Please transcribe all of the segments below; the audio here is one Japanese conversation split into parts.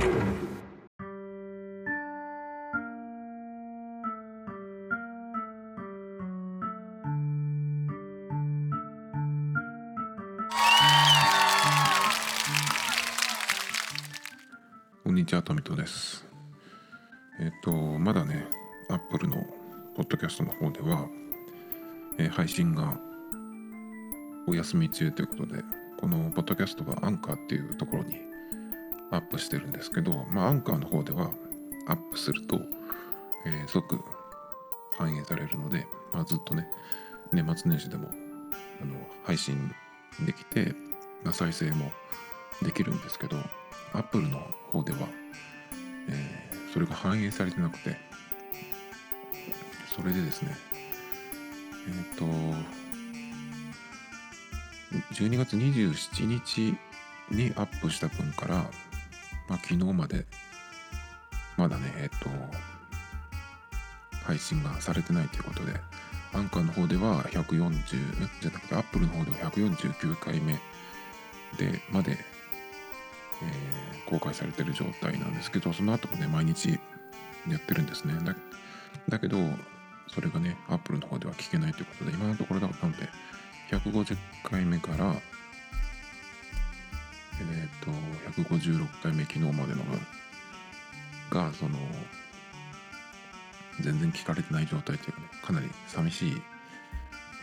こんにちは、トミトです。えっ、と、まだね、Apple のポッドキャストの方では、えー配信がお休み中ということで、このポッドキャストはアンカーっていうところにアップしてるんですけど、まあ、アンカーの方ではアップすると、えー即反映されるので、まあ、ずっとね、年末年始でもあの配信できて、まあ、再生もできるんですけど、Apple の方では、えーそれが反映されてなくて、それでですね、えっ、と、12月27日にアップした分から、まあ、昨日まで、まだね、えっ、と、配信がされてないということで、アンカーの方では140、じゃなくて、アップルの方では149回目で、まで、えー公開されてる状態なんですけど、その後もね、毎日やってるんですね。だけど、それがね、アップルの方では聞けないということで、今のところだなので、150回目から、えっ、と、156回目、昨日までの分が、その、全然聞かれてない状態というかね、かなり寂しい、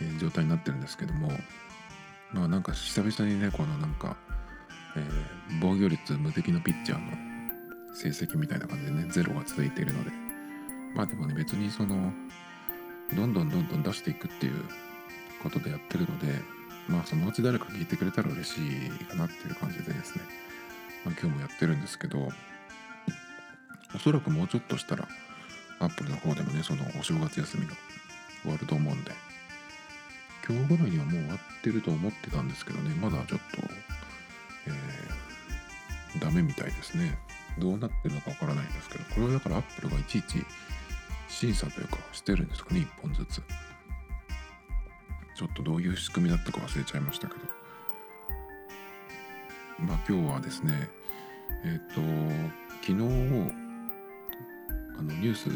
えー状態になってるんですけども、まあなんか久々にね、このなんか、えー防御率無敵のピッチャーの成績みたいな感じでね、ゼロが続いているので、まあでもね、別にその、どんどんどんどん出していくっていうことでやってるので、まあそのうち誰か聞いてくれたら嬉しいかなっていう感じでですね、まあ、今日もやってるんですけど、おそらくもうちょっとしたら、アップルの方でもね、そのお正月休みが終わると思うんで、今日ぐらいにはもう終わってると思ってたんですけどね、まだちょっと、えーダメみたいですね。どうなってるのかわからないんですけど、これはだからアップルがいちいち審査というかしてるんですかね、1本ずつ。ちょっとどういう仕組みだったか忘れちゃいましたけど。まあ今日はですね、えっ、と、昨日、あのニュース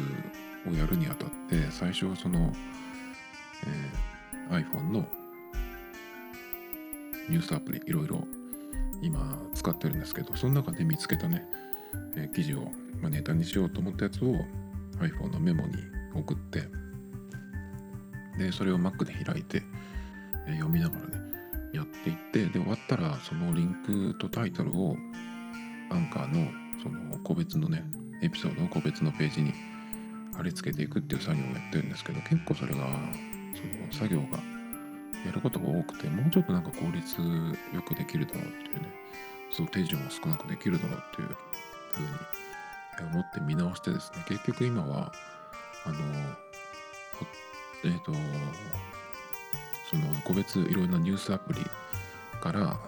をやるにあたって、最初はその、えー iPhone のニュースアプリいろいろ今使ってるんですけどその中で見つけたね、えー記事を、まあ、ネタにしようと思ったやつを iPhone のメモに送ってでそれを Mac で開いて、読みながらねやっていってで終わったらそのリンクとタイトルをアンカーのその個別のねエピソードの個別のページに貼り付けていくっていう作業をやってるんですけど結構それがその作業がやることが多くてもうちょっとなんか効率よくできるだろうっていうねそう手順を少なくできるだろうっていうふうに思って見直してですね結局今はあのえっ、とその個別いろんなニュースアプリから、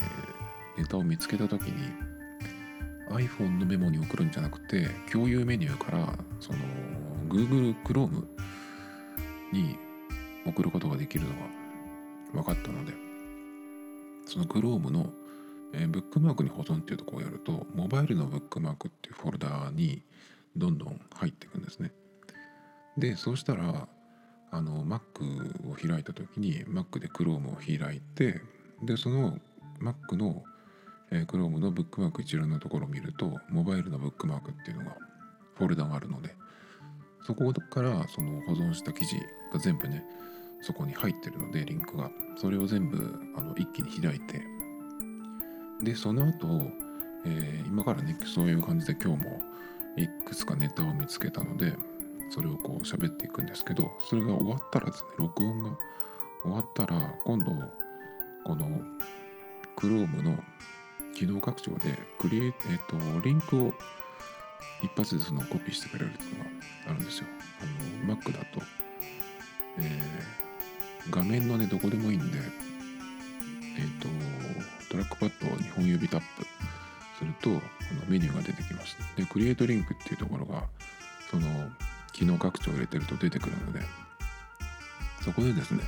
えーネタを見つけた時に iPhone のメモに送るんじゃなくて共有メニューからその Google Chrome に送ることができるのが分かったのでその Chrome の、えーブックマークに保存っていうところをやるとモバイルのブックマークっていうフォルダにどんどん入っていくんですね。でそうしたらあの Mac を開いた時に Mac で Chrome を開いてでその Mac の、えー Chrome のブックマーク一覧のところを見るとモバイルのブックマークっていうのがフォルダがあるのでそこからその保存した記事が全部ねそこに入ってるのでリンクが。それを全部あの一気に開いてでその後、えー今からねそういう感じで今日もいくつかネタを見つけたのでそれをこう喋っていくんですけどそれが終わったらですね録音が終わったら今度この Chrome の機能拡張でクリエイえっ、とリンクを一発でそのコピーしてくれるっていうのがあるんですよ。あの Mac だと、えー画面のねどこでもいいんでえっ、とトラックパッドを2本指タップするとこのメニューが出てきます。でクリエイトリンクっていうところがその機能拡張を入れてると出てくるのでそこでですね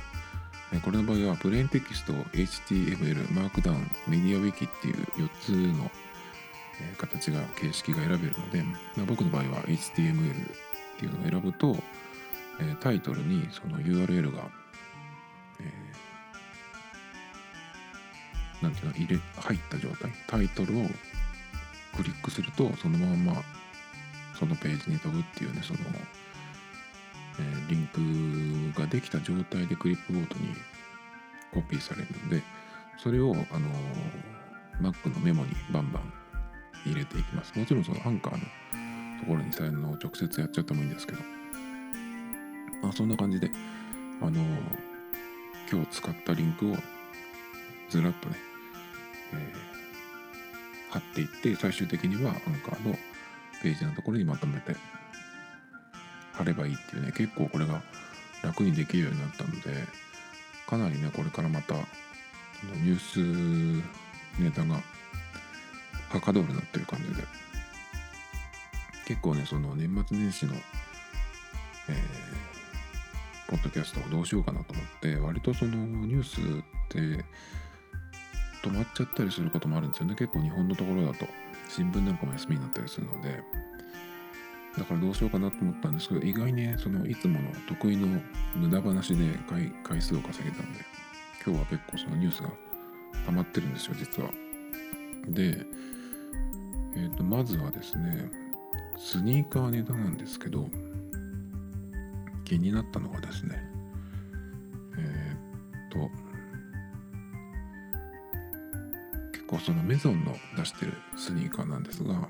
これの場合はプレーンテキスト HTML マークダウンメディアウィキっていう4つの、形が形式が選べるので、まあ僕の場合は HTML っていうのを選ぶと、タイトルにその URL が、えーなんていうの入れ入った状態タイトルをクリックするとそのままそのページに飛ぶっていうねその、えリンクができた状態でクリップボードにコピーされるのでそれを、あの Mac のメモにバンバン入れていきます。もちろんそのアンカーのところにそういうのを直接やっちゃってもいいんですけど、まあ、そんな感じで、あの今日使ったリンクをずらっとね、えー貼っていって最終的にはアンカーのページのところにまとめて貼ればいいっていうね結構これが楽にできるようになったのでかなりねこれからまたニュースネタがはかどるなっていう感じで。結構ねその年末年始のえーポッドキャストをどうしようかなと思って割とそのニュースって止まっちゃったりすることもあるんですよね。結構日本のところだと新聞なんかも休みになったりするので。だからどうしようかなと思ったんですけど意外にねそのいつもの得意の無駄話で回回数を稼げたんで今日は結構そのニュースが溜まってるんですよ実は。でえー、とまずはですねスニーカーネタなんですけど気になったのがですねえーっと結構そのメゾンの出してるスニーカーなんですが、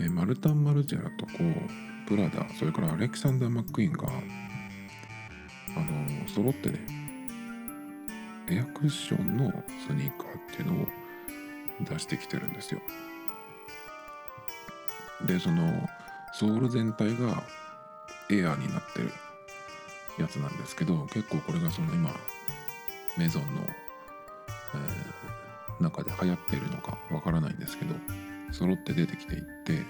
えマルタン・マルジェラとこうプラダそれからアレキサンダー・マックイーンがあのー揃ってねエアクッションのスニーカーっていうのを出してきてるんですよ。でそのソール全体がエアーになってるやつなんですけど結構これがその今メゾンの、えー中で流行っているのかわからないんですけど揃って出てきていって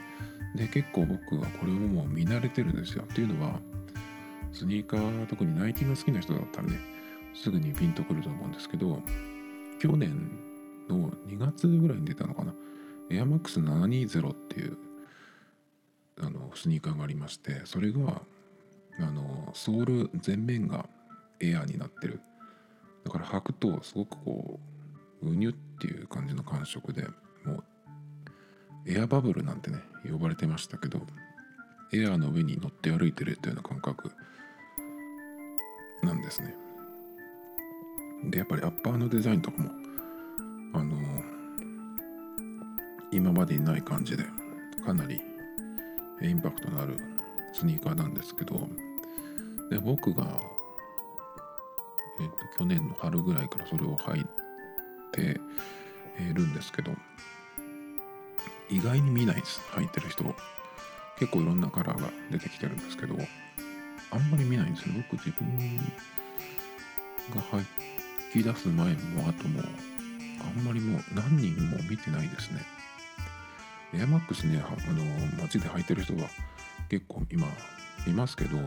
で結構僕はこれをもう見慣れてるんですよ。っていうのはスニーカー特にナイキが好きな人だったらねすぐにピンとくると思うんですけど去年の2月ぐらいに出たのかな AirMax720 っていうあのスニーカーがありましてそれがあのソール全面がエアーになってる。だから履くとすごくこううにゅっていう感じの感触でもうエアバブルなんてね呼ばれてましたけどエアーの上に乗って歩いてるっていうような感覚なんですね。でやっぱりアッパーのデザインとかもあの今までにない感じでかなりインパクトのあるスニーカーなんですけどで僕が、えーと去年の春ぐらいからそれを履いてえーるんですけど意外に見ないです。履いてる人。結構いろんなカラーが出てきてるんですけどあんまり見ないんですよ。僕自分が履き出す前も後もあんまりもう何人も見てないですね。エアマックスねあの街で履いてる人は結構今いますけど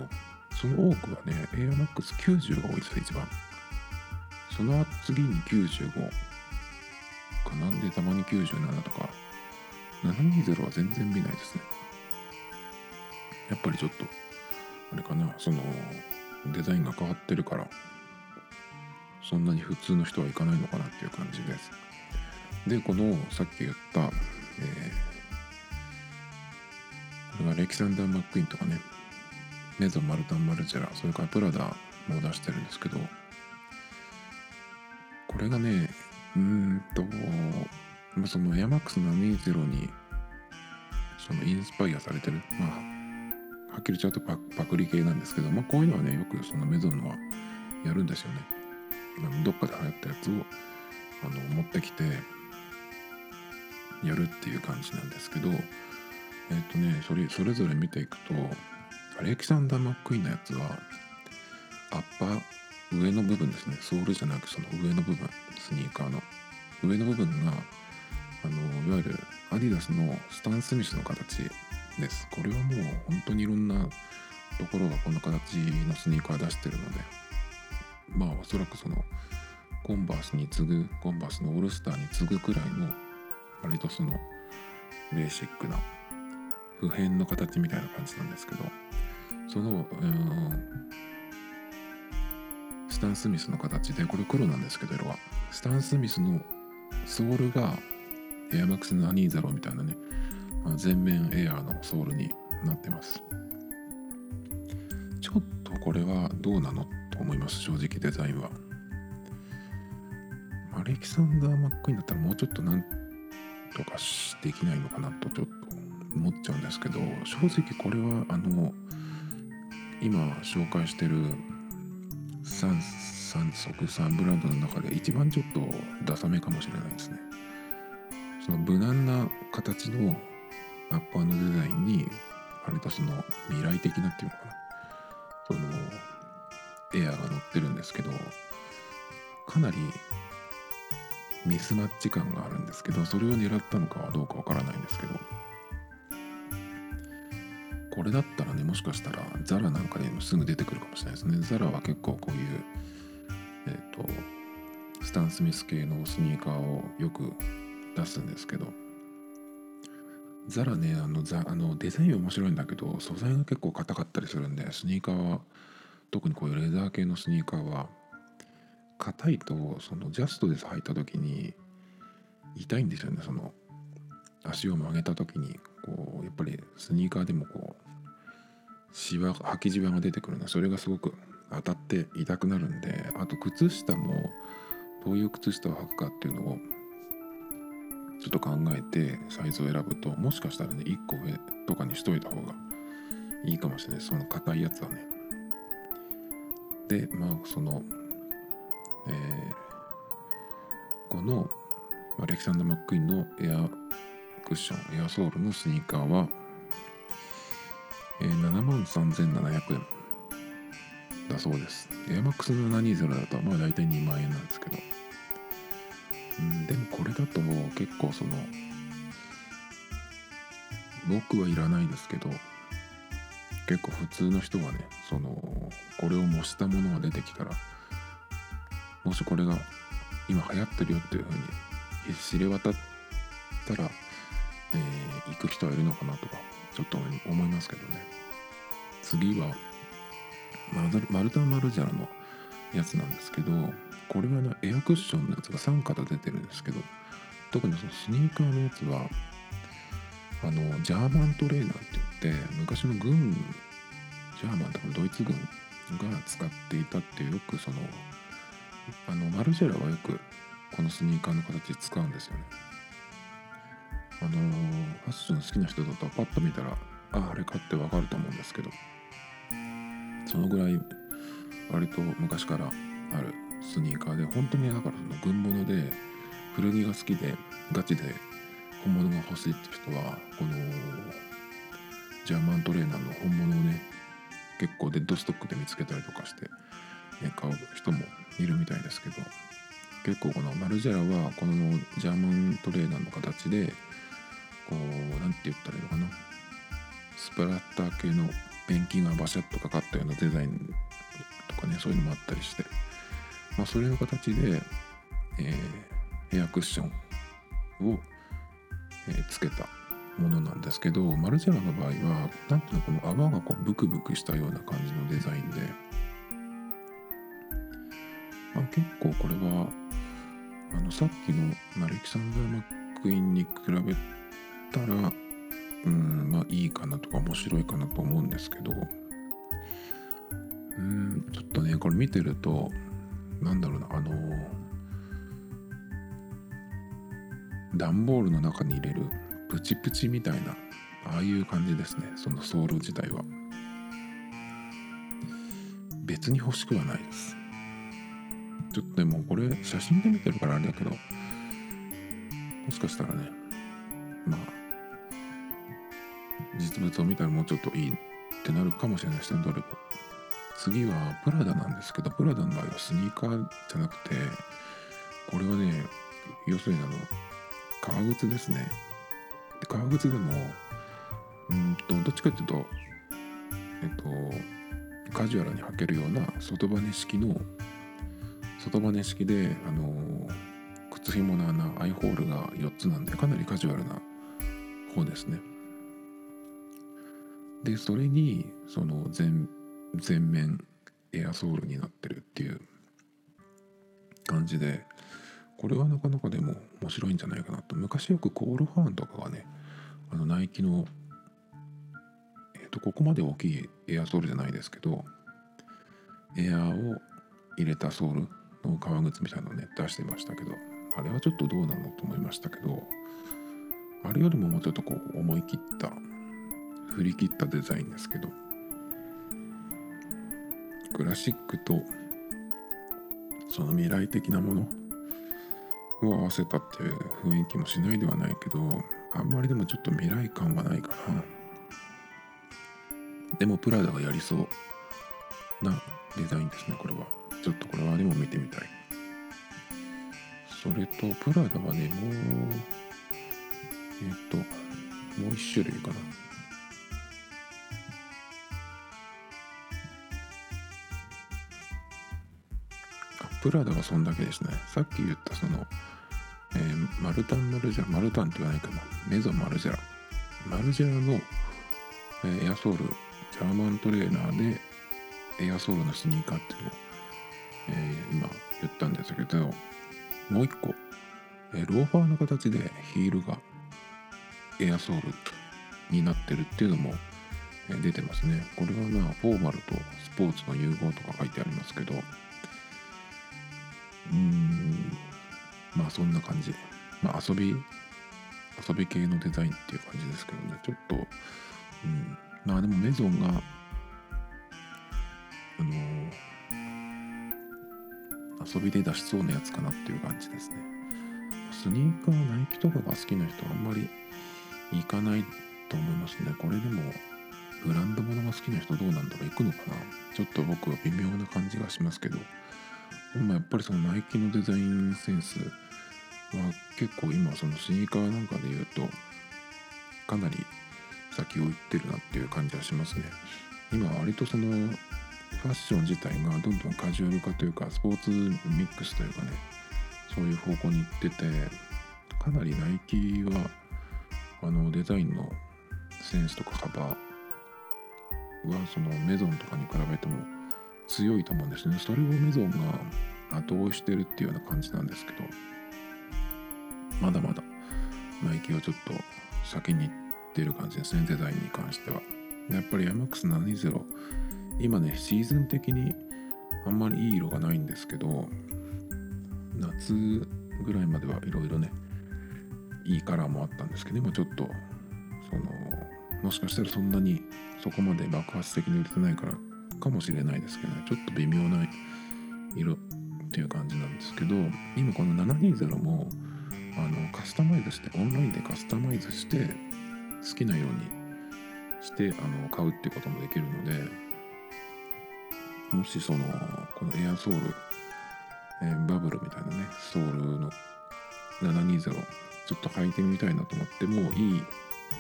その多くはねエアマックス90が多いです一番。その次に95かな。んでたまに97とか720は全然見ないですね。やっぱりちょっとあれかなそのデザインが変わってるからそんなに普通の人はいかないのかなっていう感じです。でこのさっき言った、えーこれがレキサンダー・マックイーンとかねメゾン・マルタン・マルジェラそれからプラダも出してるんですけどこれがねうーんとそのエアマックス720にそのインスパイアされてるまあはっきり言っちゃうとパパクリ系なんですけど、まあ、こういうのはねよくそのメゾンはやるんですよね。あのどっかで流行ったやつをあの持ってきてやるっていう感じなんですけどえっ、とねそれそれぞれ見ていくとアレキサンダー・マックイーンのやつはアッパー上の部分ですね。ソールじゃなくその上の部分スニーカーの。上の部分があのいわゆるアディダスのスタン・スミスの形です。これはもう本当にいろんなところがこの形のスニーカー出してるので。まあおそらくそのコンバースに次ぐコンバースのオールスターに次ぐくらいの割とそのベーシックな普遍の形みたいな感じなんですけど。そのうんスタン・スミスの形でこれ黒なんですけど色は。スタン・スミスのソールがエアマックスのアニーザロみたいなね。全面エアーのソールになってます。ちょっとこれはどうなのと思います正直デザインは。アレキサンダー・マックイーンだったらもうちょっとなんとかできないのかなとちょっと思っちゃうんですけど正直これはあの今紹介してる3 3足3ブランドの中で一番ちょっとダサめかもしれないですね。その無難な形のアッパーのデザインに割とその未来的なっていうのかな。そのエアーが乗ってるんですけどかなりミスマッチ感があるんですけどそれを狙ったのかはどうかわからないんですけどこれだったらねもしかしたらザラなんかでもすぐ出てくるかもしれないですね。ザラは結構こういうえっ、ー、とスタン・スミス系のスニーカーをよく出すんですけどザラねあのザあのデザイン面白いんだけど素材が結構硬かったりするんでスニーカーは特にこういうレザー系のスニーカーは硬いとそのジャストで履いた時に痛いんですよねその足を曲げた時に。こうやっぱりスニーカーでもこうシワ履きじわが出てくるのでそれがすごく当たって痛くなるんであと靴下もどういう靴下を履くかっていうのをちょっと考えてサイズを選ぶともしかしたらね1個上とかにしといた方がいいかもしれない。その硬いやつはね。でまあそのえー、このアレキサンダー・マックイーンのエアクッションエアソールのスニーカーは、えー、7万3700円だそうです。エアマックスの720だとまあ大体2万円なんですけど。でもこれだと結構その僕はいらないですけど結構普通の人がねそのこれを模したものが出てきたらもしこれが今流行ってるよっていうふうに知れ渡ったら、えー、行く人はいるのかなとかちょっと思いますけどね。次はマルタン・マルジャラのやつなんですけどこれはねエアクッションのやつが3型出てるんですけど特にそのスニーカーのやつはあのジャーマントレーナーって言って昔の軍ジャーマンとかドイツ軍が使っていたってよくそのあのマルジェラはよくこのスニーカーの形使うんですよね。あのファッション好きな人だとパッと見たらああれかってわかると思うんですけどそのぐらい割と昔からあるスニーカーで本当にだからその軍物で古着が好きでガチで本物が欲しいって人はこのジャーマントレーナーの本物をね結構デッドストックで見つけたりとかして買う人もいるみたいですけど結構このマルジェラはこのジャーマントレーナーの形でこう何て言ったらいいのかなスプラッター系のペンキがバシャッとかかったようなデザインとかねそういうのもあったりしてまあそれの形で、えー、エアクッションを、えー、つけたものなんですけどマルジェラの場合は何ていうのこの泡がこうブクブクしたような感じのデザインで、まあ、結構これはあのさっきのアレキサンダー・マックインに比べたらうんまあいいかなとか面白いかなと思うんですけどうんちょっとねこれ見てるとなんだろうなあの段ボールの中に入れるプチプチみたいなああいう感じですね。そのソール自体は。別に欲しくはないです。ちょっとでもこれ写真で見てるからあれだけどもしかしたらねまあ実物を見たらもうちょっといいってなるかもしれないですねどれも次はプラダなんですけどプラダの場合はスニーカーじゃなくてこれはね要するにあの革靴ですね。で革靴でもうんとどっちかっていうとえっとカジュアルに履けるような外バネ式の外バネ式であの靴ひもの穴アイホールが4つなんでかなりカジュアルな方ですね。でそれにその全全面エアソールになってるっていう感じでこれはなかなかでも面白いんじゃないかなと。昔よくコールファンとかがねあのナイキのえっ、ー、とここまで大きいエアソールじゃないですけどエアーを入れたソールの革靴みたいなのね出してましたけどあれはちょっとどうなのと思いましたけどあれよりももうちょっとこう思い切った振り切ったデザインですけどクラシックとその未来的なものを合わせたっていう雰囲気もしないではないけどあんまりでもちょっと未来感はないかな。でもプラダがやりそうなデザインですねこれは。ちょっとこれはでも見てみたい。それとプラダはねもうえっ、ともう一種類かな。プラダはそんだけですね。さっき言ったその、えー、マルタンマルジェラ、マルタンって言わないかな。メゾンマルジェラ。マルジェラの、え、エアソール、ジャーマントレーナーでエアソールのスニーカーっていうのを、えー、今言ったんですけど、もう一個、えローファーの形でヒールがエアソールになってるっていうのも、出てますね。これはまあフォーマルとスポーツの融合とか書いてありますけど、うんまあそんな感じ。まあ遊び遊び系のデザインっていう感じですけどね。ちょっとうん。まあでもメゾンがあのー、遊びで出しそうなやつかなっていう感じですね。スニーカーナイキとかが好きな人はあんまり行かないと思いますね。これでもブランド物が好きな人どうなんだろう。行くのかな。ちょっと僕は微妙な感じがしますけど。でもやっぱりそのナイキのデザインセンスは結構今そのスニーカーなんかで言うとかなり先を行ってるなっていう感じはしますね。今割とそのファッション自体がどんどんカジュアル化というかスポーツミックスというかねそういう方向に行っててかなりナイキはあのデザインのセンスとか幅はそのメゾンとかに比べても強いと思うんですね。それをメゾンが後押してるっていうような感じなんですけどまだまだナイキはちょっと先に行ってる感じですね。デザインに関しては。やっぱり MX720 今ねシーズン的にあんまりいい色がないんですけど夏ぐらいまではいろいろねいいカラーもあったんですけど今ちょっとそのもしかしたらそんなにそこまで爆発的に売れてないからかもしれないですけどね。ちょっと微妙な色っていう感じなんですけど今この720もあのカスタマイズしてオンラインでカスタマイズして好きなようにしてあの買うっていうこともできるのでもしそのこのエアソール、えー、バブルみたいなねソールの720ちょっと履いてみたいなと思ってもいい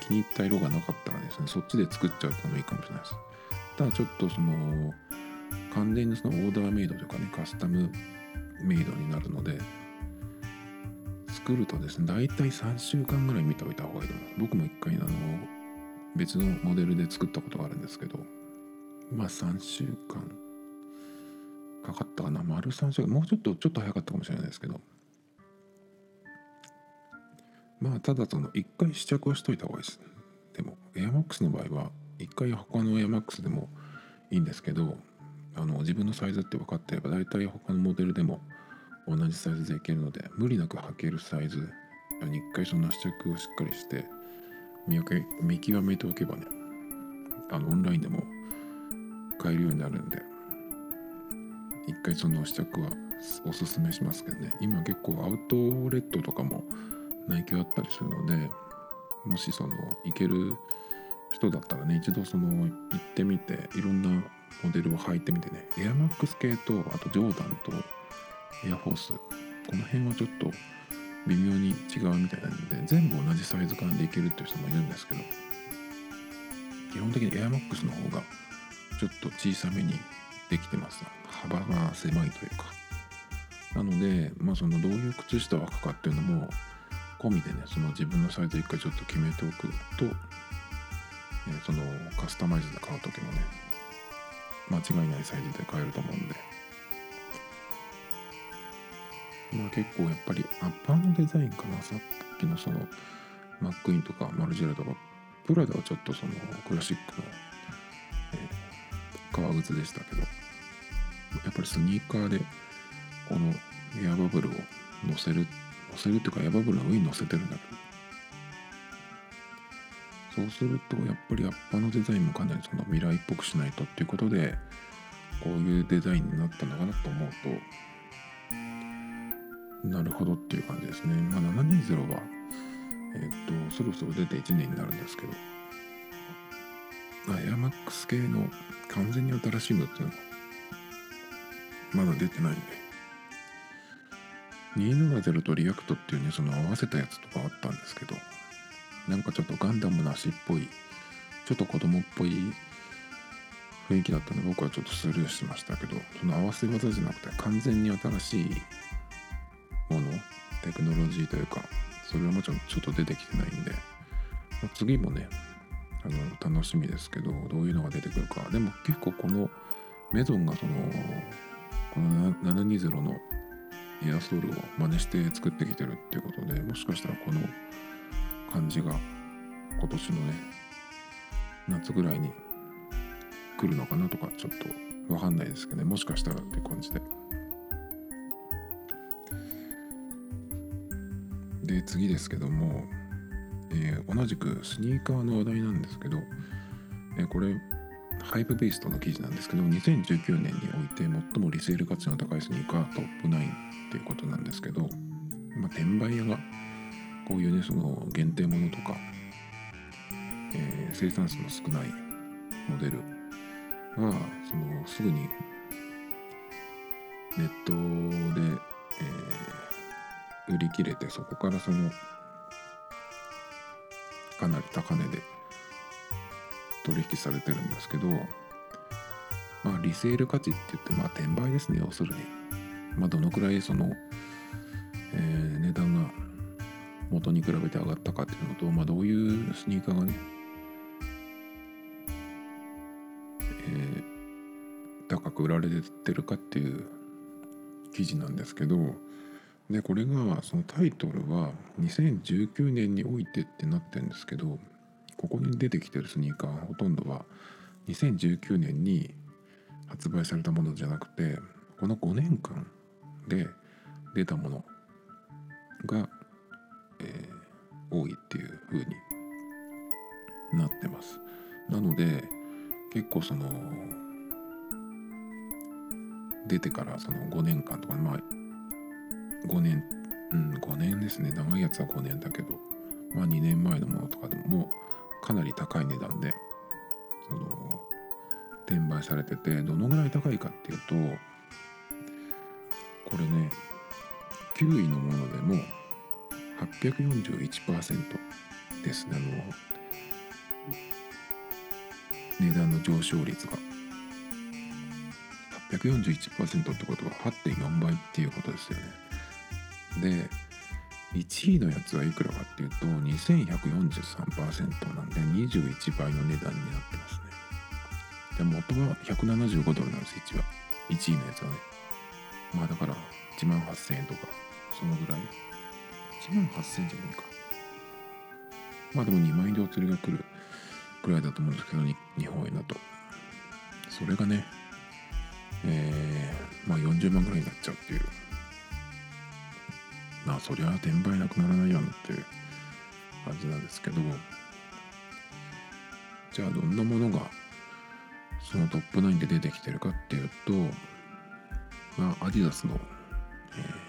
気に入った色がなかったらですねそっちで作っちゃうってのもいいかもしれないです。ただちょっとその完全にそのオーダーメイドというかねカスタムメイドになるので作るとですね大体3週間ぐらい見ておいた方がいいと思います僕も一回あの別のモデルで作ったことがあるんですけどまあ3週間かかったかな。丸3週間。もうちょっとちょっと早かったかもしれないですけど。まあただその1回試着はしといた方がいいです。でもエアマックスの場合は一回他のエアマックスでもいいんですけどあの自分のサイズって分かってれば大体他のモデルでも同じサイズでいけるので無理なく履けるサイズに一回その試着をしっかりして見け見極めておけばねあのオンラインでも買えるようになるんで一回その試着はおすすめしますけどね。今結構アウトレットとかもナイあったりするのでもしその行ける人だったらね一度その行ってみていろんなモデルを履いてみてねエアマックス系とあとジョーダンとエアフォースこの辺はちょっと微妙に違うみたいなんで全部同じサイズ感でいけるっていう人もいるんですけど基本的にエアマックスの方がちょっと小さめにできてます。幅が狭いというか。なので、まあ、そのどういう靴下を履くかっていうのも込みでねその自分のサイズ一回ちょっと決めておくと、えそのカスタマイズで買う時もね間違いないサイズで買えると思うんで。まあ結構やっぱりアッパーのデザインかなさっきのそのマックインとかマルジェラとかプラダはちょっとそのクラシックの、え革靴でしたけどやっぱりスニーカーでこのエアバブルを乗せる乗せるっていうかエアバブルの上に乗せてるんだけどそうするとやっぱりアッパのデザインもかなりその未来っぽくしないとっていうことでこういうデザインになったのかなと思うとなるほどっていう感じですね。まあ、720は、えっ、と、そろそろ出て1年になるんですけど、まあエアマックス系の完全に新しいのっていうのがまだ出てないんで。270とリアクトっていうね、その合わせたやつとかあったんですけど、なんかちょっとガンダムの足っぽい、ちょっと子供っぽい雰囲気だったので僕はちょっとスルーしましたけど、その合わせ技じゃなくて完全に新しいもの、テクノロジーというか、それはもちろんちょっと出てきてないんで、まあ次もね、あの楽しみですけど、どういうのが出てくるか。でも結構このメゾンがその、この720のエアソールを真似して作ってきてるっていうことで、もしかしたらこの感じが今年のね、夏ぐらいに来るのかなとかちょっとわかんないですけどね、もしかしたらって感じで。で、次ですけども、えー同じくスニーカーの話題なんですけど、えーこれハイプベーストの記事なんですけど2019年において最もリセール価値の高いスニーカートップ9っていうことなんですけど、まあ、転売屋がこういうねその限定ものとか、えー生産数の少ないモデルがそのすぐにネットで、えー売り切れてそこからそのかなり高値で取引されてるんですけどまあリセール価値って言ってまあ転売ですね要するに。まあどのくらいその、えー値段が元に比べて上がったかっていうのとまあどういうスニーカーがねえー高く売られてるかっていう記事なんですけどでこれがそのタイトルは2019年においてってなってるんですけどここに出てきてるスニーカーほとんどは2019年に発売されたものじゃなくてこの5年間で出たものが、えー多いっていう風になってます。なので結構その出てからその5年間とかまあ5年うん5年ですね。長いやつは5年だけどまあ2年前のものとかでもかなり高い値段でその転売されててどのぐらい高いかっていうとこれね9位のものでも841%ですね。あの値段の上昇率が。841%ってことは8.4倍っていうことですよね。で1位のやつはいくらかっていうと2143%なんで21倍の値段になってますね。で元は175ドルなんです1は。1位のやつはね。まあだから1万8000円とかそのぐらい。1万8000じゃないか。まあでも2万円でお釣りが来るぐらいだと思うんですけど日本円だと。それがねえー、まあ40万ぐらいになっちゃうっていう。まあそりゃ転売なくならないよなっていう。感じなんですけど。じゃあどんなものがそのトップ9で出てきてるかっていうとまあアディダスの、えー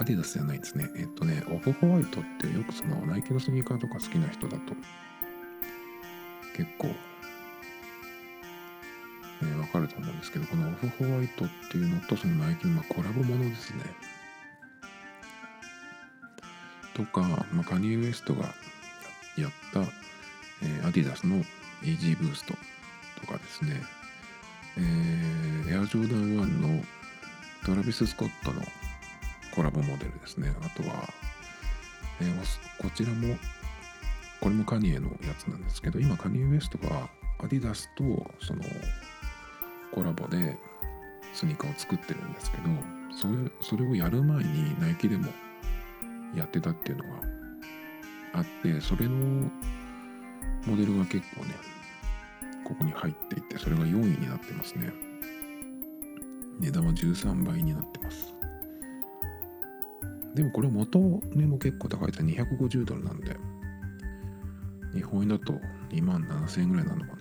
アディダスじゃないですね。えっとねオフホワイトってよくそのナイキのスニーカーとか好きな人だと結構えー、分かると思うんですけどこのオフホワイトっていうのとそのナイキのまあコラボものですね。とか、まあ、カニエ・ウエストがやった、えーアディダスのイージーブーストとかですね、えーエアジョーダン1の、トラビス・スコットのコラボモデルですね。あとは、えーこちらもこれもカニエのやつなんですけど今カニエ・ウエストがアディダスとそのコラボでスニーカーを作ってるんですけどそれそれをやる前にナイキでもやってたっていうのがあってそれのモデルが結構ねここに入っていてそれが4位になってますね。値段は13倍になってます。でもこれ元値も結構高い。です250ドルなんで。日本円だと2万7000円ぐらいなのかな。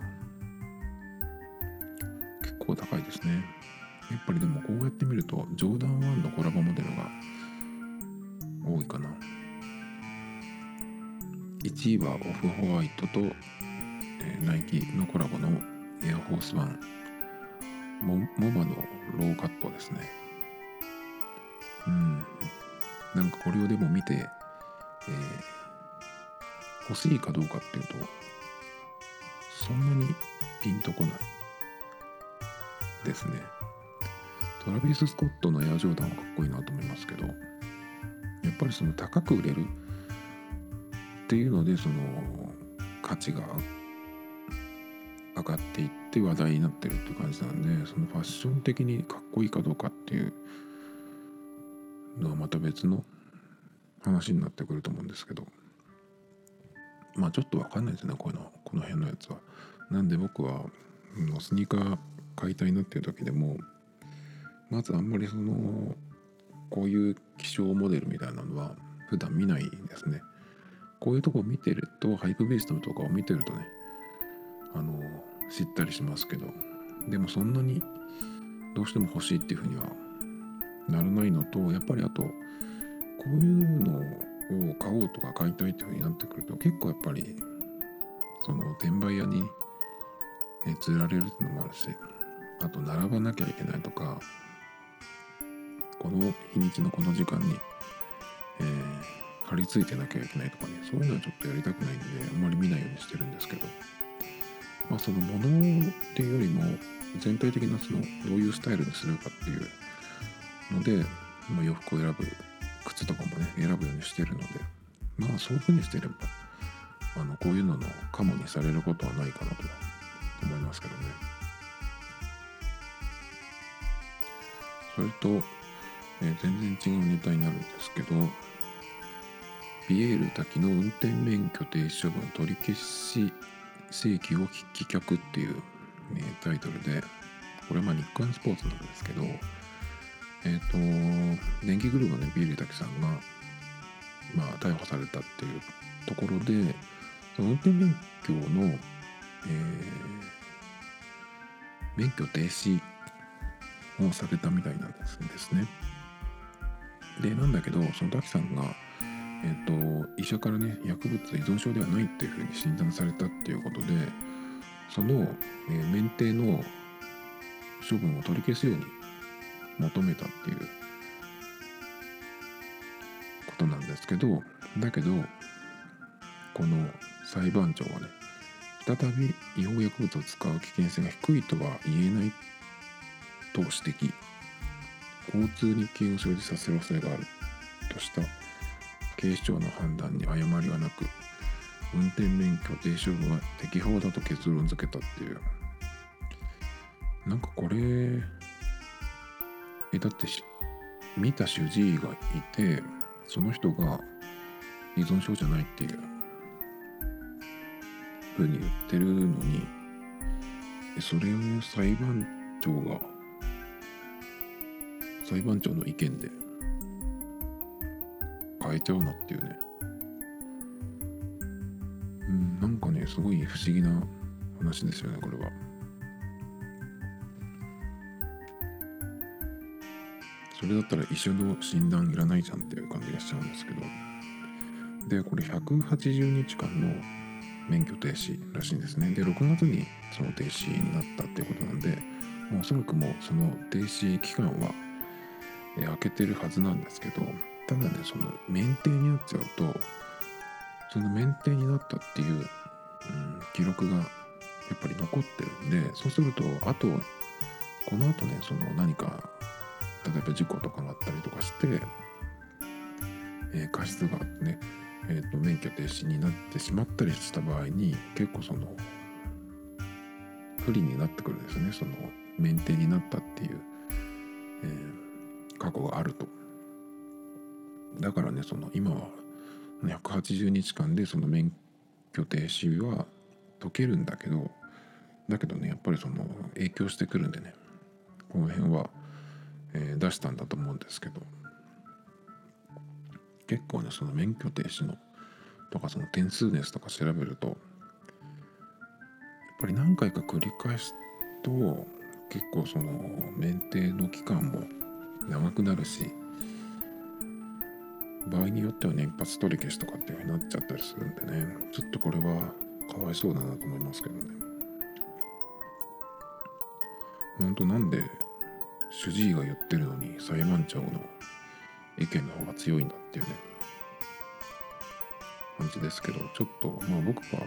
結構高いですね。やっぱりでもこうやって見るとジョーダン1のコラボモデルが多いかな。1位はオフホワイトと、えーナイキのコラボのエアフォースワン。モモバのローカットですね。うん。なんかこれをでも見て、えー欲しいかどうかっていうとそんなにピンとこないですね。トラビス・スコットのエアジョーダンはかっこいいなと思いますけどやっぱりその高く売れるっていうのでその価値が上がっていって話題になってるっていう感じなんでそのファッション的にかっこいいかどうかっていうのはまた別の話になってくると思うんですけどまあちょっと分かんないですねこのこの辺のやつは。なんで僕はスニーカー買いたいなっていう時でもまずあんまりそのこういう希少モデルみたいなのは普段見ないですね。こういうとこ見てるとハイプベースのとかを見てるとねあの知ったりしますけどでもそんなにどうしても欲しいっていうふうにはならないのとやっぱりあとこういうのを買おうとか買いたいっていうふうになってくると結構やっぱりその転売屋にえ釣られるっていうのもあるしあと並ばなきゃいけないとかこの日にちのこの時間に、えー張り付いてなきゃいけないとかねそういうのはちょっとやりたくないんであんまり見ないようにしてるんですけどまあそのものっていうよりも全体的なそのどういうスタイルにするかっていうので、まあ、洋服を選ぶ靴とかもね選ぶようにしてるのでまあそういうふうにしてればあのこういうののカモにされることはないかなと思いますけどね。それと、えー全然違うネタになるんですけどピエール滝の運転免許停止処分取り消し請求を棄却っていう、えータイトルでこれはまあ日刊スポーツなんですけどえっ、と電気グループのねピエール滝さんがまあ逮捕されたっていうところで運転免許の、えー免許停止をされたみたいなんですね。でなんだけどその滝さんが、えっと医者からね薬物依存症ではないっていうふうに診断されたっていうことでその、えー免停の処分を取り消すように求めたっていうことなんですけどだけどこの裁判長はね再び違法薬物を使う危険性が低いとは言えないと指摘。交通に危険を生じさせる恐れがある。とした警視庁の判断に誤りはなく運転免許停止処分は適法だと結論付けたっていう。なんかこれえだってし見た主治医がいてその人が依存症じゃないっていうふうに言ってるのにそれを裁判長が裁判長の意見で変えちゃうのっていうね。うんなんかねすごい不思議な話ですよねこれは。それだったら一緒の診断いらないじゃんっていう感じがしちゃうんですけど。でこれ180日間の免許停止らしいんですね。で6月にその停止になったっていうことなんでもうおそらくもうその停止期間はえ開けてるはずなんですけどただねその免停になっちゃうとその免停になったっていう、うん、記録がやっぱり残ってるんでそうするとあとこの後ねその何か例えば事故とかがあったりとかして、えー、過失がね、えーと、免許停止になってしまったりした場合に結構その不利になってくるんですねその免停になったっていう、えー、過去があると。だからねその今は180日間でその免許停止は解けるんだけどだけどねやっぱりその影響してくるんでねこの辺は、え、出したんだと思うんですけど。結構ねその免許停止のとかその点数ですとか調べるとやっぱり何回か繰り返すと結構その免停の期間も長くなるし場合によってはね一発取り消しとかっていうふうになっちゃったりするんでねちょっとこれはかわいそうだなと思いますけどね。ほんとなんで主治医が言ってるのに裁判長の意見の方が強いんだっていうね感じですけどちょっとまあ僕が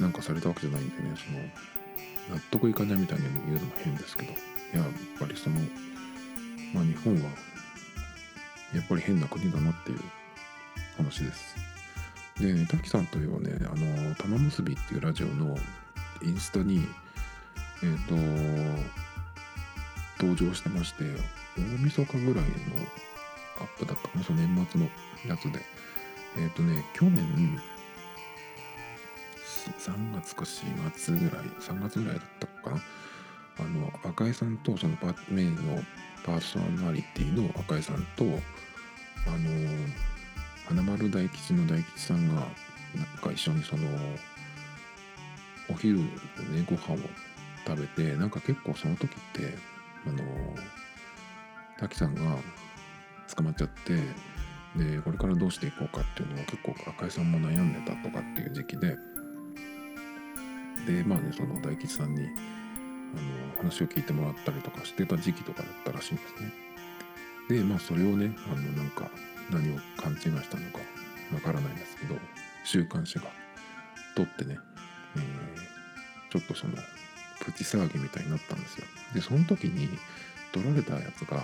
なんかされたわけじゃないんでねその納得いかないみたいに言うのも変ですけどいややっぱりそのまあ日本はやっぱり変な国だなっていう話です。で、滝さんといえばね、あの、玉結びっていうラジオのインスタに、えっ、ー、と、登場してまして、大晦日ぐらいのアップだったかな、その年末のやつで。えっ、ー、とね、去年、3月か4月ぐらい、3月ぐらいだったかな。あの、赤井さんとそのパメインのパーソナリティの赤井さんとあの花丸大吉の大吉さんがなんか一緒にそのお昼ねご飯を食べてなんか結構その時ってあの滝さんが捕まっちゃってでこれからどうしていこうかっていうのを結構赤井さんも悩んでたとかっていう時期ででまあねその大吉さんにあの話を聞いてもらったりとかしてた時期とかだったらしいんですね。でまあそれをねあのなんか何を勘違いしたのかわからないんですけど週刊誌が撮ってね、えー、ちょっとそのプチ騒ぎみたいになったんですよ。でその時に撮られたやつが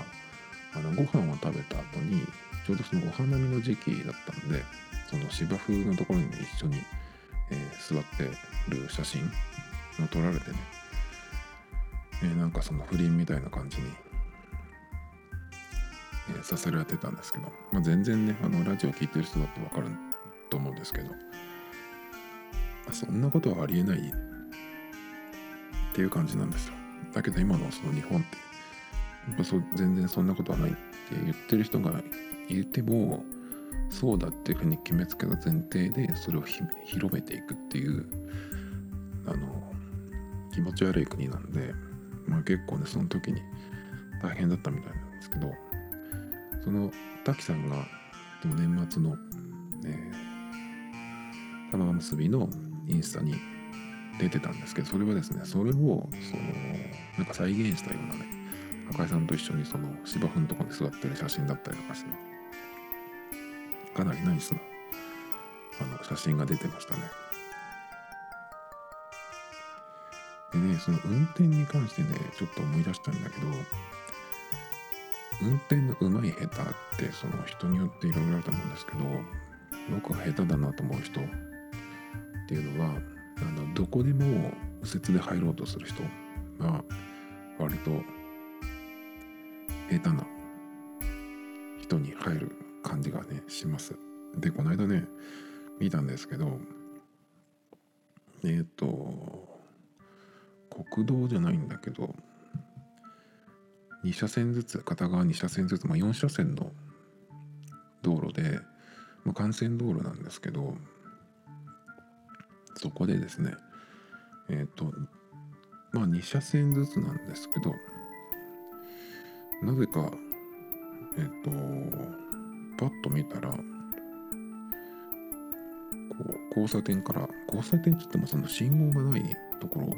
あのご飯を食べた後にちょうどそのお花見の時期だったんでその芝生のところにね一緒に、えー、座ってる写真が撮られてね、えー、なんかその不倫みたいな感じにえさせられてたんですけど、まあ、全然ねあのラジオ聴いてる人だって分かると思うんですけど、そんなことはありえないっていう感じなんですよ。だけど今のその日本ってやっぱそ全然そんなことはないって言ってる人がいてもそうだっていうふうに決めつけた前提でそれを広めていくっていうあの気持ち悪い国なんで、まあ、結構ねその時に大変だったみたいなんですけどその滝さんが年末の、えー、玉結びのインスタに出てたんですけどそれはですねそれをそのなんか再現したようなね赤井さんと一緒にその芝生のとこに座ってる写真だったりとかしてかなりナイスなあの写真が出てましたね。でねその運転に関してねちょっと思い出したんだけど運転の上手い下手ってその人によっていろいろあると思うんですけど僕が下手だなと思う人っていうのはあのどこでも右折で入ろうとする人が割と下手な人に入る感じがねします。でこの間ね見たんですけどえっ、ー、と国道じゃないんだけど2車線ずつ片側2車線ずつ、まあ、4車線の道路で、まあ、幹線道路なんですけどそこでですねえっ、ー、とまあ2車線ずつなんですけどなぜかえっ、ー、とパッと見たらこう交差点から交差点って言ってもその信号がないところ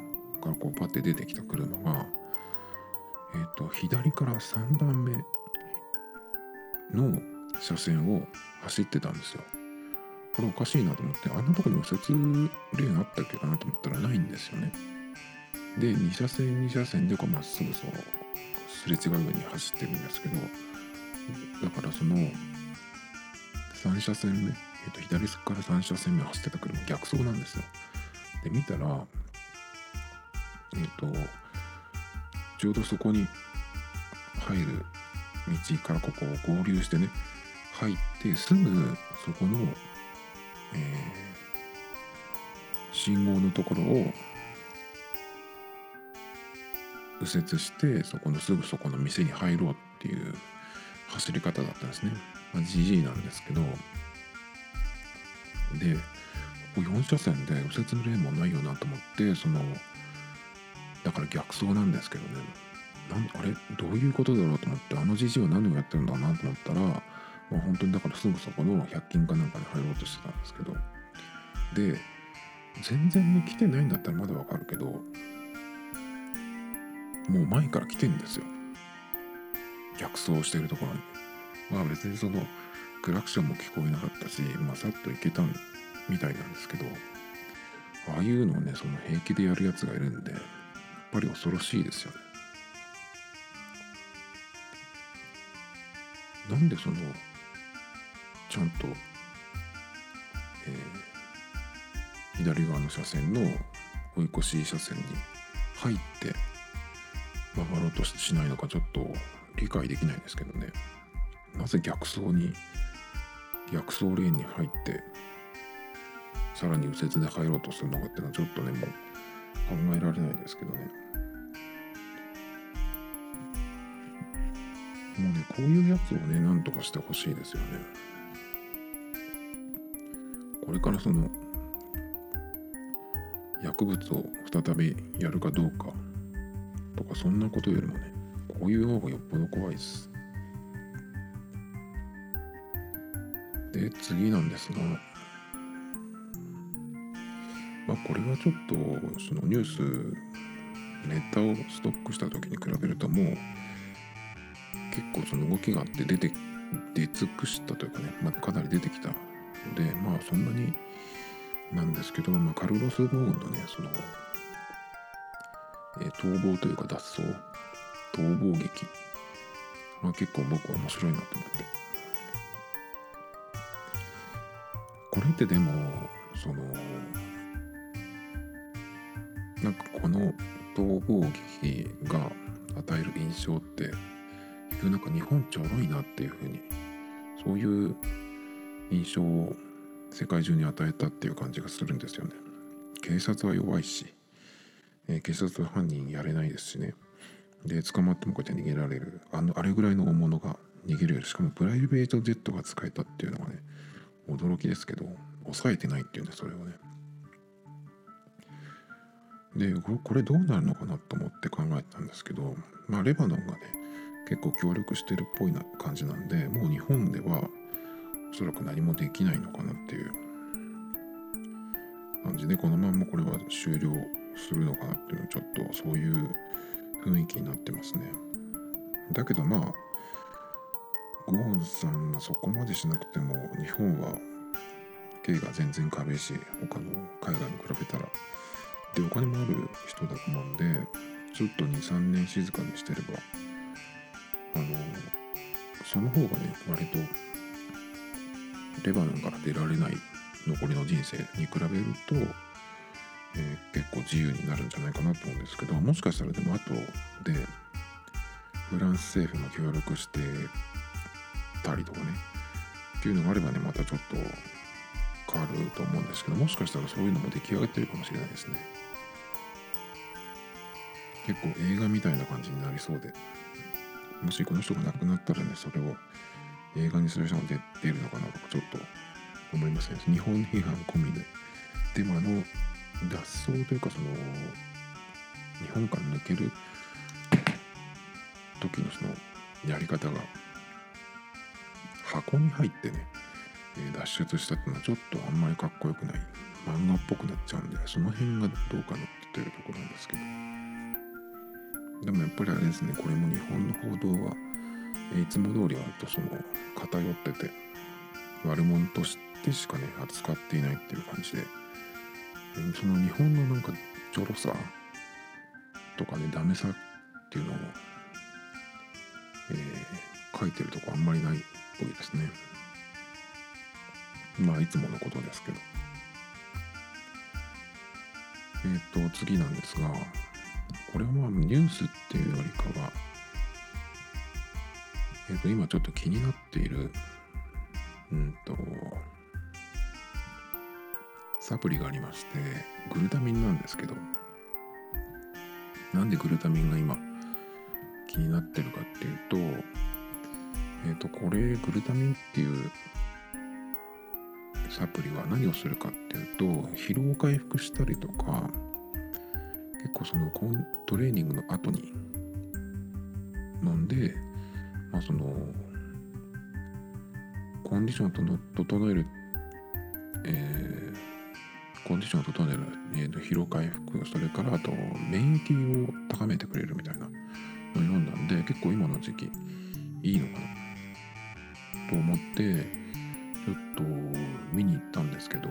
からこうパッて出てきた車がえっ、ー、と左から3番目の車線を走ってたんですよ。これおかしいなと思ってあんなとこに右折レーンあったっけかなと思ったらないんですよね。で2車線2車線でこうまっすぐそうすれ違うように走ってるんですけどだからその3車線目、えっと、左から3車線目走ってた車逆走なんですよで見たらえっとちょうどそこに入る道からここを合流してね入ってすぐそこの、えー、信号のところを右折してそこのすぐそこの店に入ろうっていう走り方だったんですね。まあ、GG なんですけど。でここ4車線で右折のレーンもないよなと思ってそのだから逆走なんですけどね。なんあれ？どういうことだろうと思ってあの GG は何をやってるんだなと思ったら、まあ、本当にだからすぐそこの100均かなんかに入ろうとしてたんですけど。で全然ね来てないんだったらまだわかるけどもう前から来てんですよ。逆走してるところに。まあ別にそのクラクションも聞こえなかったし、まあ、さっと行けたみたいなんですけどああいうのをねその平気でやるやつがいるんでやっぱり恐ろしいですよね。なんでそのちゃんと、えー、左側の車線の追い越し車線に入って曲がろうとしないのかちょっと理解できないんですけどね。なぜ逆走に逆走レーンに入ってさらに右折で入ろうとするのかっていうのはちょっとねもう考えられないですけどね。もうねこういうやつをねなんとかしてほしいですよね。これからその薬物を再びやるかどうかとかそんなことよりもねこういう方がよっぽど怖いです。で次なんですがまあこれはちょっとそのニュースネタをストックした時に比べるともう結構その動きがあって出て出尽くしたというかね、まあ、かなり出てきたでまあそんなになんですけど、まあ、カルロス・ゴーンのねそのえー、逃亡というか脱走逃亡劇。まあ結構僕は面白いなと思って。これってでもそのなんかこの逃亡劇が与える印象ってなんか日本ちょろいなっていうふうにそういう印象を世界中に与えたっていう感じがするんですよね。警察は弱いしえー、警察は犯人やれないですしね。で捕まってもこうやって逃げられる。あのあれぐらいの大物が逃げれるしかもプライベートジェットが使えたっていうのがね驚きですけど抑えてないっていうんでそれをね。でこれどうなるのかなと思って考えたんですけどまあレバノンがね結構協力してるっぽいな感じなんでもう日本ではおそらく何もできないのかなっていう感じでこのままこれは終了するのかなっていうのはちょっとそういう雰囲気になってますね。だけどまあゴーンさんがそこまでしなくても日本は経が全然軽いし他の海外に比べたら。でお金もある人だと思うんでちょっと23年静かにしてればあのその方がね割とレバノンから出られない残りの人生に比べるとえー、結構自由になるんじゃないかなと思うんですけどもしかしたらでも後でフランス政府が協力してたりとかねっていうのがあればねまたちょっと変わると思うんですけどもしかしたらそういうのも出来上がってるかもしれないですね。結構映画みたいな感じになりそうでもしこの人が亡くなったらねそれを映画にする人が出てるのかなとかちょっと思いますね日本批判込みで。でもあの脱走というかその日本から抜ける時のそのやり方が箱に入ってね、脱出したっていうのはちょっとあんまりかっこよくない。漫画っぽくなっちゃうんでその辺がどうかなっていうところなんですけど。でもやっぱりあれですねこれも日本の報道は、いつも通り割とその偏ってて悪者としてしかね扱っていないっていう感じでその日本のなんかちょろさとかねダメさっていうのをえー、書いてるとこあんまりないっぽいですね。まあいつものことですけど。えっ、ー、と次なんですがこれはまあニュースっていうよりかはえっ、ー、と今ちょっと気になっているうんとサプリがありましてグルタミンなんですけどなんでグルタミンが今気になってるかっていうとえっ、ー、とこれグルタミンっていうサプリは何をするかっていうと疲労回復したりとか結構そのトレーニングの後に飲んで、まあ、そのコンディションを整える、えー、コンディションを整える、えー、と疲労回復それからあと免疫を高めてくれるみたいなのを読んだんで結構今の時期いいのかなと思ってちょっと見に行ったんですけど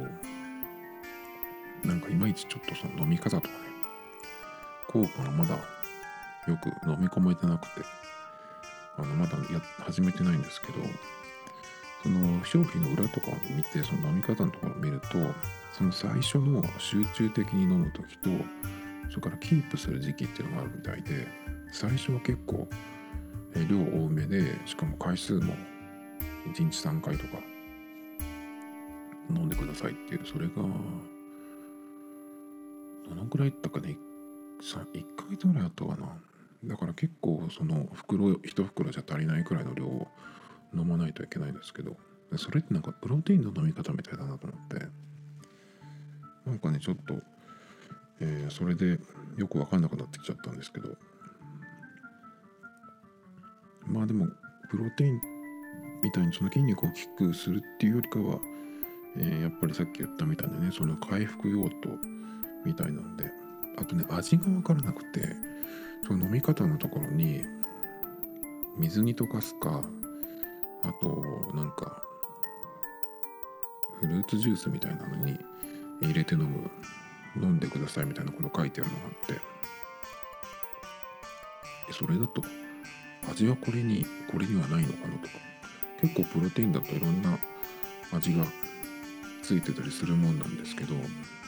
なんかいまいちちょっとその飲み方とかね効果がまだよく飲み込めてなくて。あのまだや始めてないんですけどその商品の裏とかを見てその飲み方のところを見るとその最初の集中的に飲む時とそれからキープする時期っていうのがあるみたいで最初は結構量多めでしかも回数も1日3回とか飲んでくださいっていうそれがどのくらいいったかね1ヶ月ぐらいあったかな。だから結構その袋1袋じゃ足りないくらいの量を飲まないといけないんですけどそれってなんかプロテインの飲み方みたいだなと思ってなんかねちょっと、えー、それでよく分かんなくなってきちゃったんですけどまあでもプロテインみたいにその筋肉を大きくするっていうよりかは、えー、やっぱりさっき言ったみたいなねその回復用途みたいなんであとね味が分からなくてその飲み方のところに水に溶かすかあとなんかフルーツジュースみたいなのに入れて飲む飲んでくださいみたいなこと書いてあるのがあってそれだと味はこれにこれにはないのかなとか結構プロテインだといろんな味がついてたりするもんなんですけど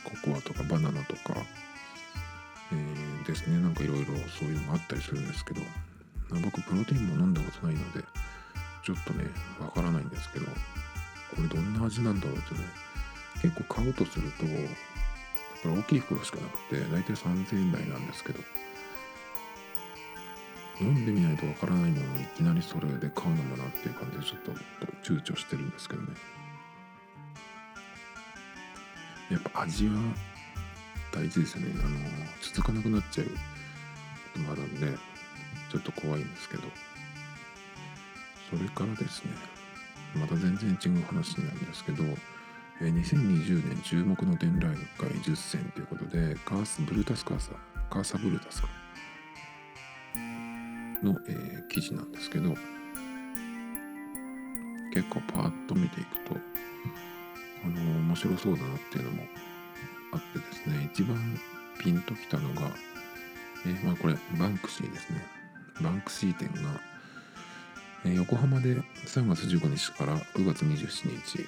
ココアとかバナナとか、えー、ですね。なんかいろいろそういうのがあったりするんですけど僕プロテインも飲んだことないのでちょっとねわからないんですけどこれどんな味なんだろうってね結構買うとするとやっぱり大きい袋しかなくて大体3000円台なんですけど飲んでみないとわからないものをいきなりそれで買うのもなっていう感じでちょっと躊躇してるんですけどね。やっぱ味は大事ですよね。あの続かなくなっちゃうこともあるんでちょっと怖いんですけど。それからですねまた全然違う話になるんですけど2020年注目の伝来学会10選ということでカースブルータスカーサカーサブルータスか。の、えー、記事なんですけど結構パーッと見ていくとあの、面白そうだなっていうのもあってですね一番ピンときたのが、えー、まあこれバンクシーですね。バンクシー展が、えー、横浜で3月15日から9月27日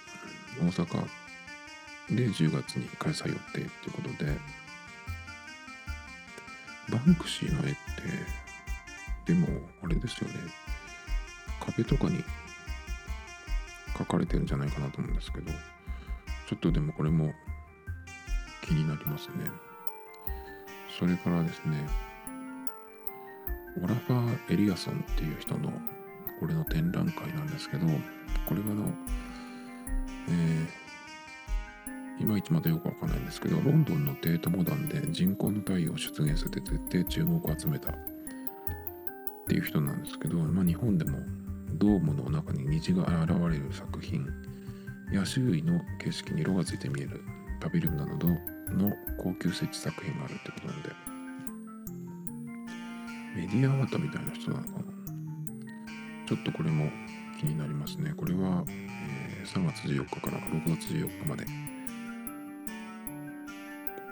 大阪で10月に開催予定ということでバンクシーの絵ってでもあれですよね。壁とかに書かれてるんじゃないかなと思うんですけどちょっとでもこれも気になりますね。それからですねオラファー・エリアソンっていう人のこれの展覧会なんですけどこれはのえー、いまいちまだよくわかんないんですけどロンドンのテートモダンで人工の太陽を出現させて徹底注目を集めたっていう人なんですけど、まあ、日本でもドームの中に虹が現れる作品や周囲の景色に色がついて見えるパビリオンなどの高級設置作品があるってことなんで。メディアアートみたいな人なのかな。ちょっとこれも気になりますね。これは、えー、3月14日から6月14日まで。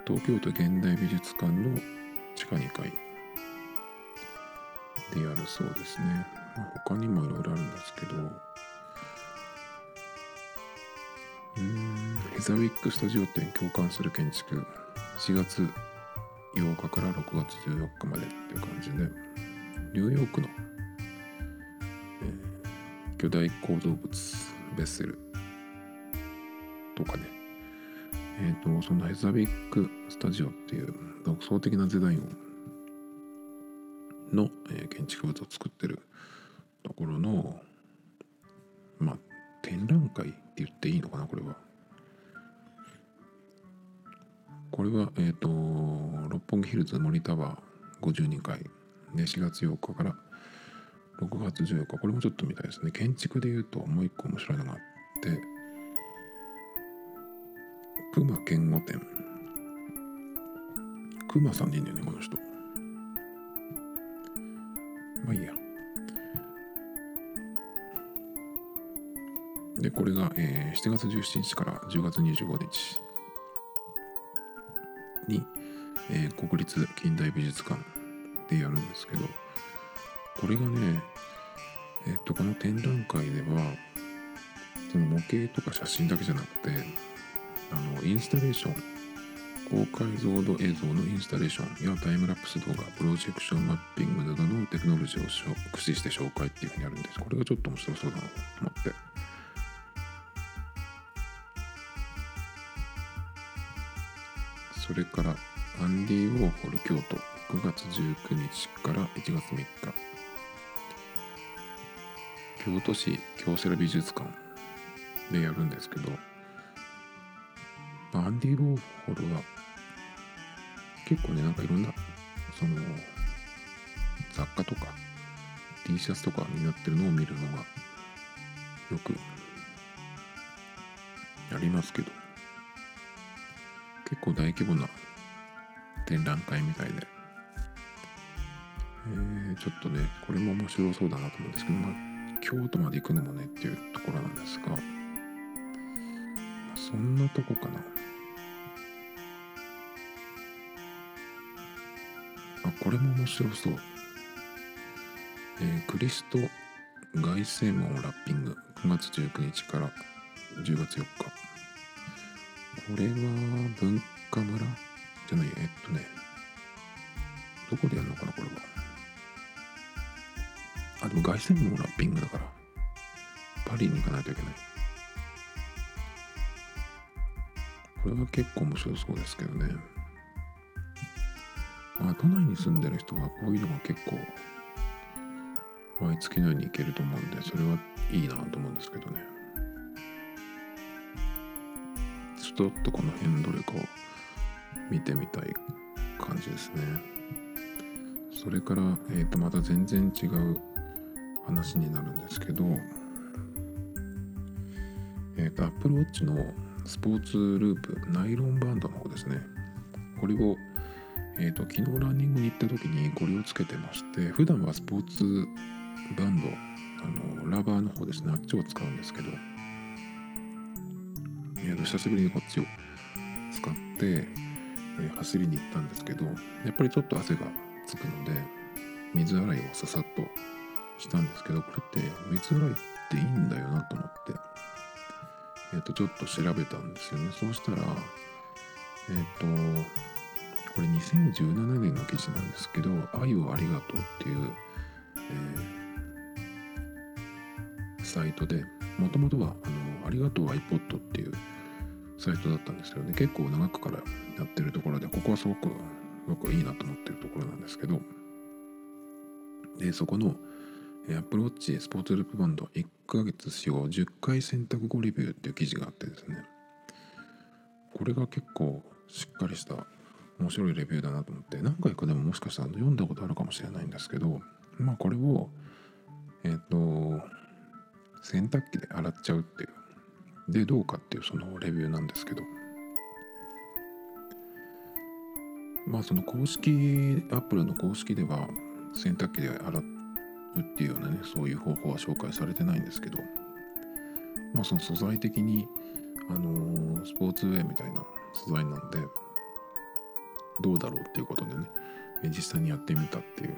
東京都現代美術館の地下2階。でやるそうですね。まあ、他にもいろいろあるんですけど。うん。ザウィックスタジオ店共感する建築。4月8日から6月14日までっていう感じで。ニューヨークの、えー、巨大構造物ベッセルとかね。えっ、ー、とそのヘザビックスタジオっていう独創的なデザインの、えー、建築物を作ってるところのまあ展覧会って言っていいのかなこれは。これはえっ、ー、と六本木ヒルズ森タワー52階で4月8日から6月14日。これもちょっと見たいですね。建築でいうともう一個面白いのがあって熊健吾店。熊さんでいいんだよねこの人。まあいいや。でこれが、えー、7月17日から10月25日。国立近代美術館でやるんですけどこれがねえっ、とこの展覧会ではその模型とか写真だけじゃなくてあのインスタレーション高解像度映像のインスタレーションやタイムラプス動画プロジェクションマッピングなどのテクノロジーを駆使して紹介っていうふうにあるんです。これがちょっと面白そうだなと思って。それからアンディ・ウォーホル京都9月19日から1月3日。京都市京セラ美術館でやるんですけどアンディ・ウォーホルは結構ねなんかいろんなその雑貨とか T シャツとかになってるのを見るのがよくやりますけど結構大規模な展覧会みたいで、えー、ちょっとねこれも面白そうだなと思うんですけど、まあ、京都まで行くのもねっていうところなんですがそんなとこかな。あこれも面白そう、えー、クリスト凱旋門ラッピング。9月19日から10月4日。これは文化村？じゃないえっとねどこでやるのかなこれは。あでも凱旋門ラッピングだから。パリに行かないといけない。これは結構面白そうですけどね。まあ、都内に住んでる人はこういうのが結構毎月のように行けると思うんでそれはいいなと思うんですけどね。ちょっとこの辺どれかを見てみたい感じですね。それから、えー、とまた全然違う話になるんですけどえっ、ー、と Apple Watch のスポーツループナイロンバンドの方ですね。これをえーと、昨日ランニングに行った時にゴリをつけてまして普段はスポーツバンドあのラバーの方ですね。あっちを使うんですけど、えーと、久しぶりにこっちを使って、え、走りに行ったんですけどやっぱりちょっと汗がつくので水洗いをささっとしたんですけどこれって水洗いっていいんだよなと思って、えーと、とちょっと調べたんですよね。そうしたらえっ、ー、とこれ2017年の記事なんですけど「愛をありがとう」っていう、えー、サイトでもともとはあの「ありがとう iPod」っていうサイトだったんですけどね結構長くからやってるところでここはすごく僕はいいなと思ってるところなんですけどでそこの Apple Watch スポーツループバンド1ヶ月使用10回選択後レビューっていう記事があってですね。これが結構しっかりした面白いレビューだなと思って何回かでももしかしたら読んだことあるかもしれないんですけどまあこれをえっ、ー、と洗濯機で洗っちゃうっていうでどうかっていうそのレビューなんですけど。まあその公式アップルの公式では洗濯機で洗うっていうようなねそういう方法は紹介されてないんですけど。まあその素材的にあのー、スポーツウェアみたいな素材なんでどうだろうっていうことでね実際にやってみたっていう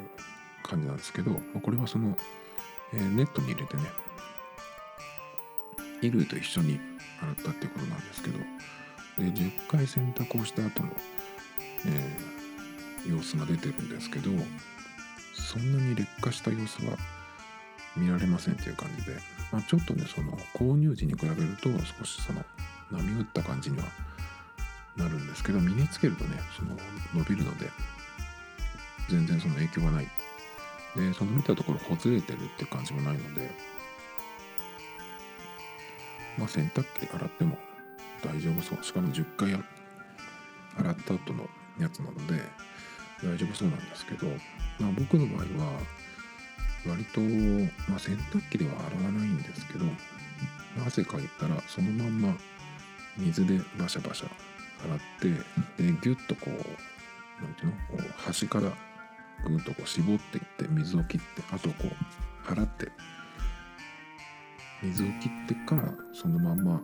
感じなんですけど。これはそのえーネットに入れてね衣類と一緒に洗ったっていうことなんですけどで10回洗濯をした後の、えー様子が出てるんですけどそんなに劣化した様子は見られませんっていう感じで、まあ、ちょっとねその購入時に比べると少しその波打った感じにはなるんですけど身につけるとねその伸びるので全然その影響はない。でその見たところほつれてるって感じもないのでまあ洗濯機で洗っても大丈夫そう。しかも10回洗った後のやつなので大丈夫そうなんですけど、まあ、僕の場合は割と、まあ、洗濯機では洗わないんですけど汗かいたらそのまんま水でバシャバシャ洗ってでギュッとこうなんていうのこう端からぐっとこう絞っていって水を切ってあとこう払って水を切ってからそのまんまあの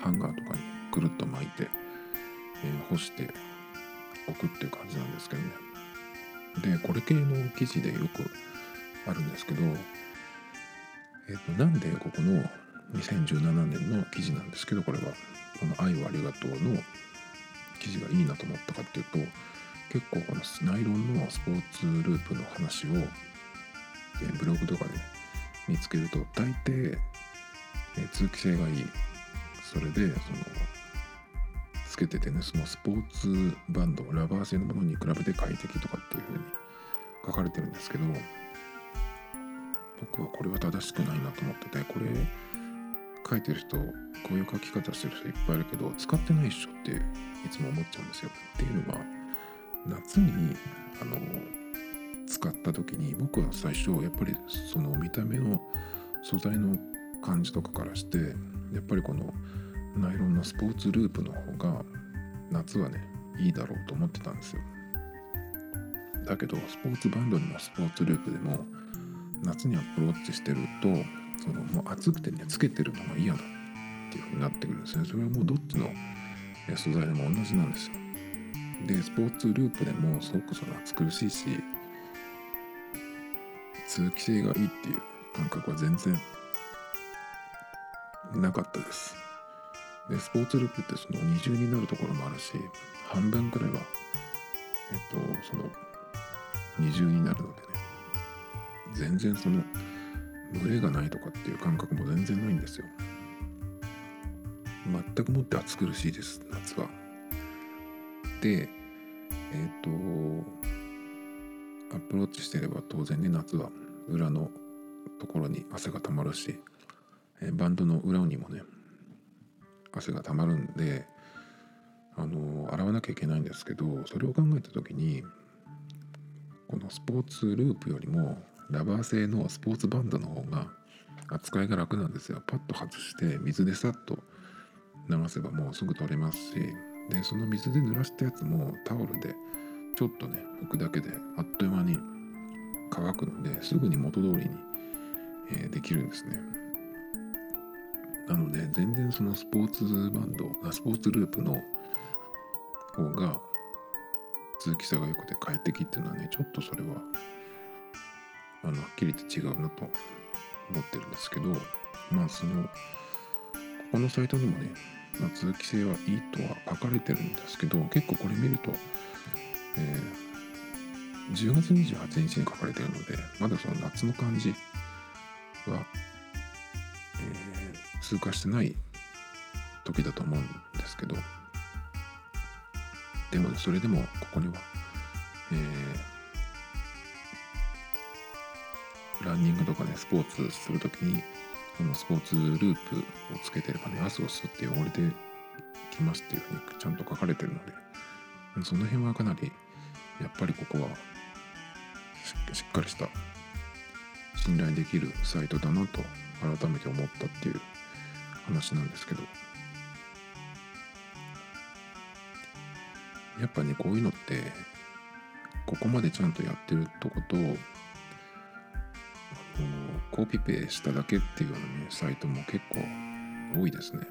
ハンガーとかにくるっと巻いて、えー干しておくっていう感じなんですけどね。でこれ系の生地でよくあるんですけどえっ、となんでここの2017年の記事なんですけどこれはこの「愛をありがとう」の記事がいいなと思ったかっていうと結構このナイロンのスポーツループの話をえブログとかで、ね、見つけると大抵、え通気性がいい。それでそのつけててねそのスポーツバンドラバー製のものに比べて快適とかっていう風に書かれてるんですけど僕はこれは正しくないなと思っててこれ書いてる人こういう書き方してる人いっぱいいるけど使ってないっしょっていつも思っちゃうんですよ。っていうのは夏にあの使った時に僕は最初やっぱりその見た目の素材の感じとかからしてやっぱりこのナイロンのスポーツループの方が夏はねいいだろうと思ってたんですよ。だけどスポーツバンドにもスポーツループでも夏にアプローチしてるとそのもう暑くてねつけてるのが嫌だっていう風になってくるんですね。それはもうどっちの素材でも同じなんですよ。でスポーツループでもすごくその暑苦しいし通気性がいいっていう感覚は全然なかったです。でスポーツループってその二重になるところもあるし半分くらいはえっとその二重になるのでね。全然その群れがないとかっていう感覚も全然ないんですよ。全くもって暑苦しいです夏は。でえっ、とアプローチしてれば当然ね夏は裏のところに汗がたまるし、えバンドの裏にもね汗がたまるんであの洗わなきゃいけないんですけどそれを考えた時にこのスポーツループよりもラバー製のスポーツバンドの方が扱いが楽なんですよ。パッと外して水でさっと流せばもうすぐ取れますしでその水で濡らしたやつもタオルでちょっとね拭くだけであっという間に乾くのですぐに元通りに、えできるんですね。なので全然そのスポーツバンドスポーツループの方が通気性が良くて快適っていうのはねちょっとそれはあのはっきり言って違うなと思ってるんですけどまあそのここのサイトにもね、まあ、通気性はいいとは書かれてるんですけど結構これ見ると、えー10月28日に書かれているのでまだその夏の感じは、えー通過してない時だと思うんですけどでもねそれでもここには、えーランニングとかねスポーツする時にこのスポーツループをつけてればね汗を吸って汚れてきますっていうふうにちゃんと書かれてるのでその辺はかなりやっぱりここはしっかりした信頼できるサイトだなと改めて思ったっていう話なんですけど。やっぱねこういうのってここまでちゃんとやってるとことあのコピペしただけっていうようなねサイトも結構多いですね。